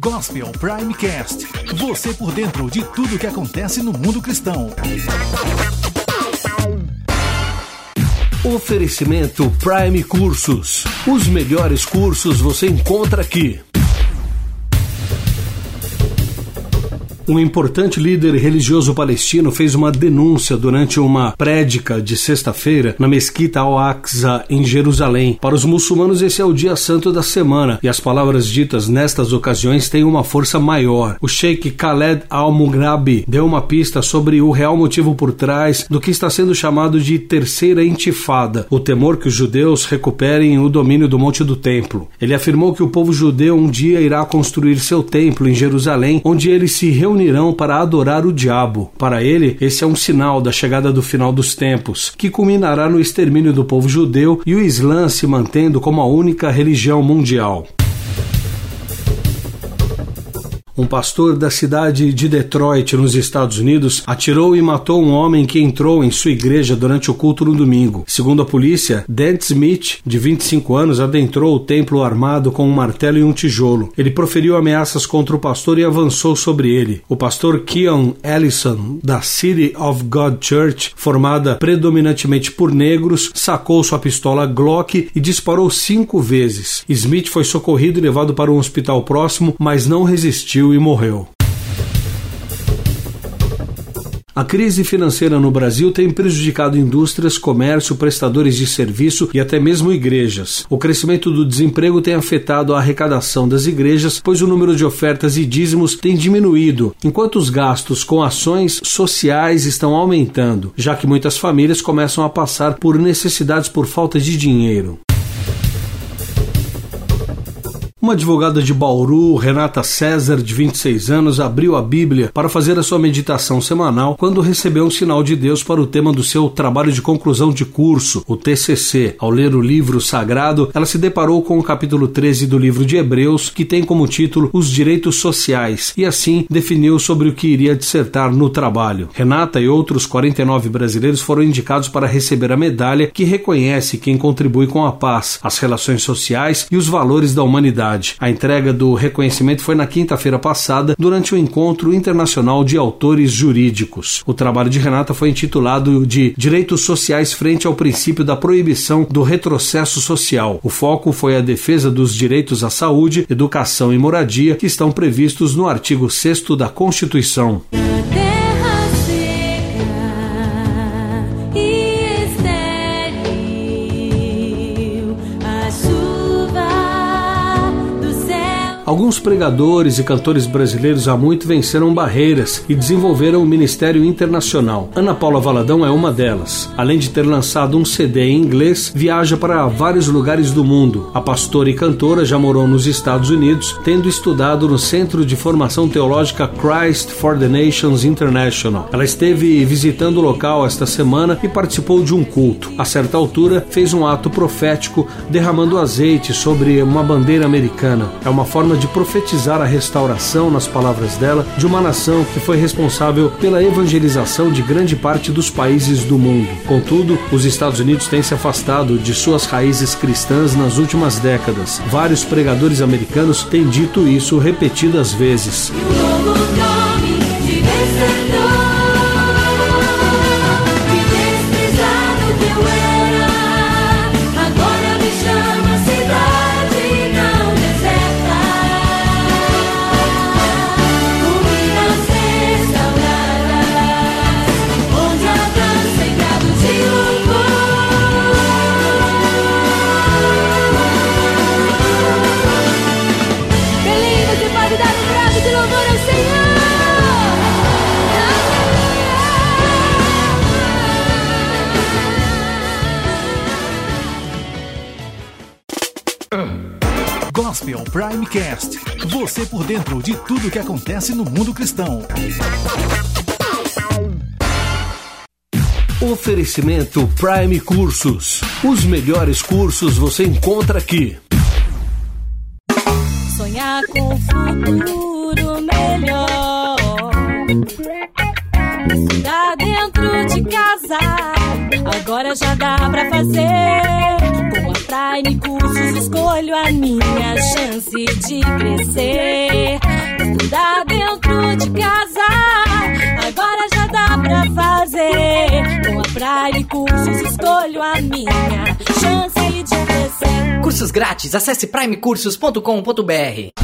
Gospel Primecast. Você por dentro de tudo que acontece no mundo cristão. Oferecimento Prime Cursos. Os melhores cursos você encontra aqui. Um importante líder religioso palestino fez uma denúncia durante uma prédica de sexta-feira na mesquita Al-Aqsa, em Jerusalém. Para os muçulmanos, esse é o dia santo da semana e as palavras ditas nestas ocasiões têm uma força maior. O sheik Khaled Al-Mughrabi deu uma pista sobre o real motivo por trás do que está sendo chamado de Terceira Intifada, o temor que os judeus recuperem o domínio do Monte do Templo. Ele afirmou que o povo judeu um dia irá construir seu templo em Jerusalém, onde ele se reunirá reunirão para adorar o diabo. Para ele, esse é um sinal da chegada do final dos tempos, que culminará no extermínio do povo judeu e o Islã se mantendo como a única religião mundial. Um pastor da cidade de Detroit, nos Estados Unidos, atirou e matou um homem que entrou em sua igreja durante o culto no domingo. Segundo a polícia, Dent Smith, de 25 anos, adentrou o templo armado com um martelo e um tijolo. Ele proferiu ameaças contra o pastor e avançou sobre ele. O pastor Keon Ellison, da City of God Church, formada predominantemente por negros, sacou sua pistola Glock e disparou cinco vezes. Smith foi socorrido e levado para um hospital próximo, mas não resistiu e morreu. A crise financeira no Brasil tem prejudicado indústrias, comércio, prestadores de serviço e até mesmo igrejas. O crescimento do desemprego tem afetado a arrecadação das igrejas, pois o número de ofertas e dízimos tem diminuído, enquanto os gastos com ações sociais estão aumentando, já que muitas famílias começam a passar por necessidades por falta de dinheiro. Uma advogada de Bauru, Renata César, de 26 anos, abriu a Bíblia para fazer a sua meditação semanal quando recebeu um sinal de Deus para o tema do seu trabalho de conclusão de curso, o TCC. Ao ler o livro sagrado, ela se deparou com o capítulo 13 do livro de Hebreus, que tem como título Os Direitos Sociais, e assim definiu sobre o que iria dissertar no trabalho. Renata e outros 49 brasileiros foram indicados para receber a medalha que reconhece quem contribui com a paz, as relações sociais e os valores da humanidade. A entrega do reconhecimento foi na quinta-feira passada, durante o Encontro Internacional de Autores Jurídicos. O trabalho de Renata foi intitulado de Direitos Sociais frente ao princípio da proibição do retrocesso social. O foco foi a defesa dos direitos à saúde, educação e moradia que estão previstos no artigo 6 da Constituição. Alguns pregadores e cantores brasileiros há muito venceram barreiras e desenvolveram um ministério internacional. Ana Paula Valadão é uma delas. Além de ter lançado um CD em inglês, viaja para vários lugares do mundo. A pastora e cantora já morou nos Estados Unidos, tendo estudado no Centro de Formação Teológica Christ for the Nations International. Ela esteve visitando o local esta semana e participou de um culto. A certa altura, fez um ato profético derramando azeite sobre uma bandeira americana. É uma forma de profetizar a restauração, nas palavras dela, de uma nação que foi responsável pela evangelização de grande parte dos países do mundo. Contudo, os Estados Unidos têm se afastado de suas raízes cristãs nas últimas décadas. Vários pregadores americanos têm dito isso repetidas vezes. Gospel Primecast. Você por dentro de tudo que acontece no mundo cristão. Oferecimento Prime Cursos. Os melhores cursos você encontra aqui. Sonhar com um futuro melhor. Tá dentro de casa. Agora já dá pra fazer. Com a praia Prime Cursos escolho a minha chance de crescer. Estudar dentro de casa, agora já dá pra fazer. Com a Prime Cursos escolho a minha chance de crescer. Cursos grátis, acesse primecursos.com.br.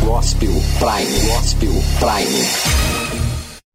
Gospel Prime, Gospel Prime.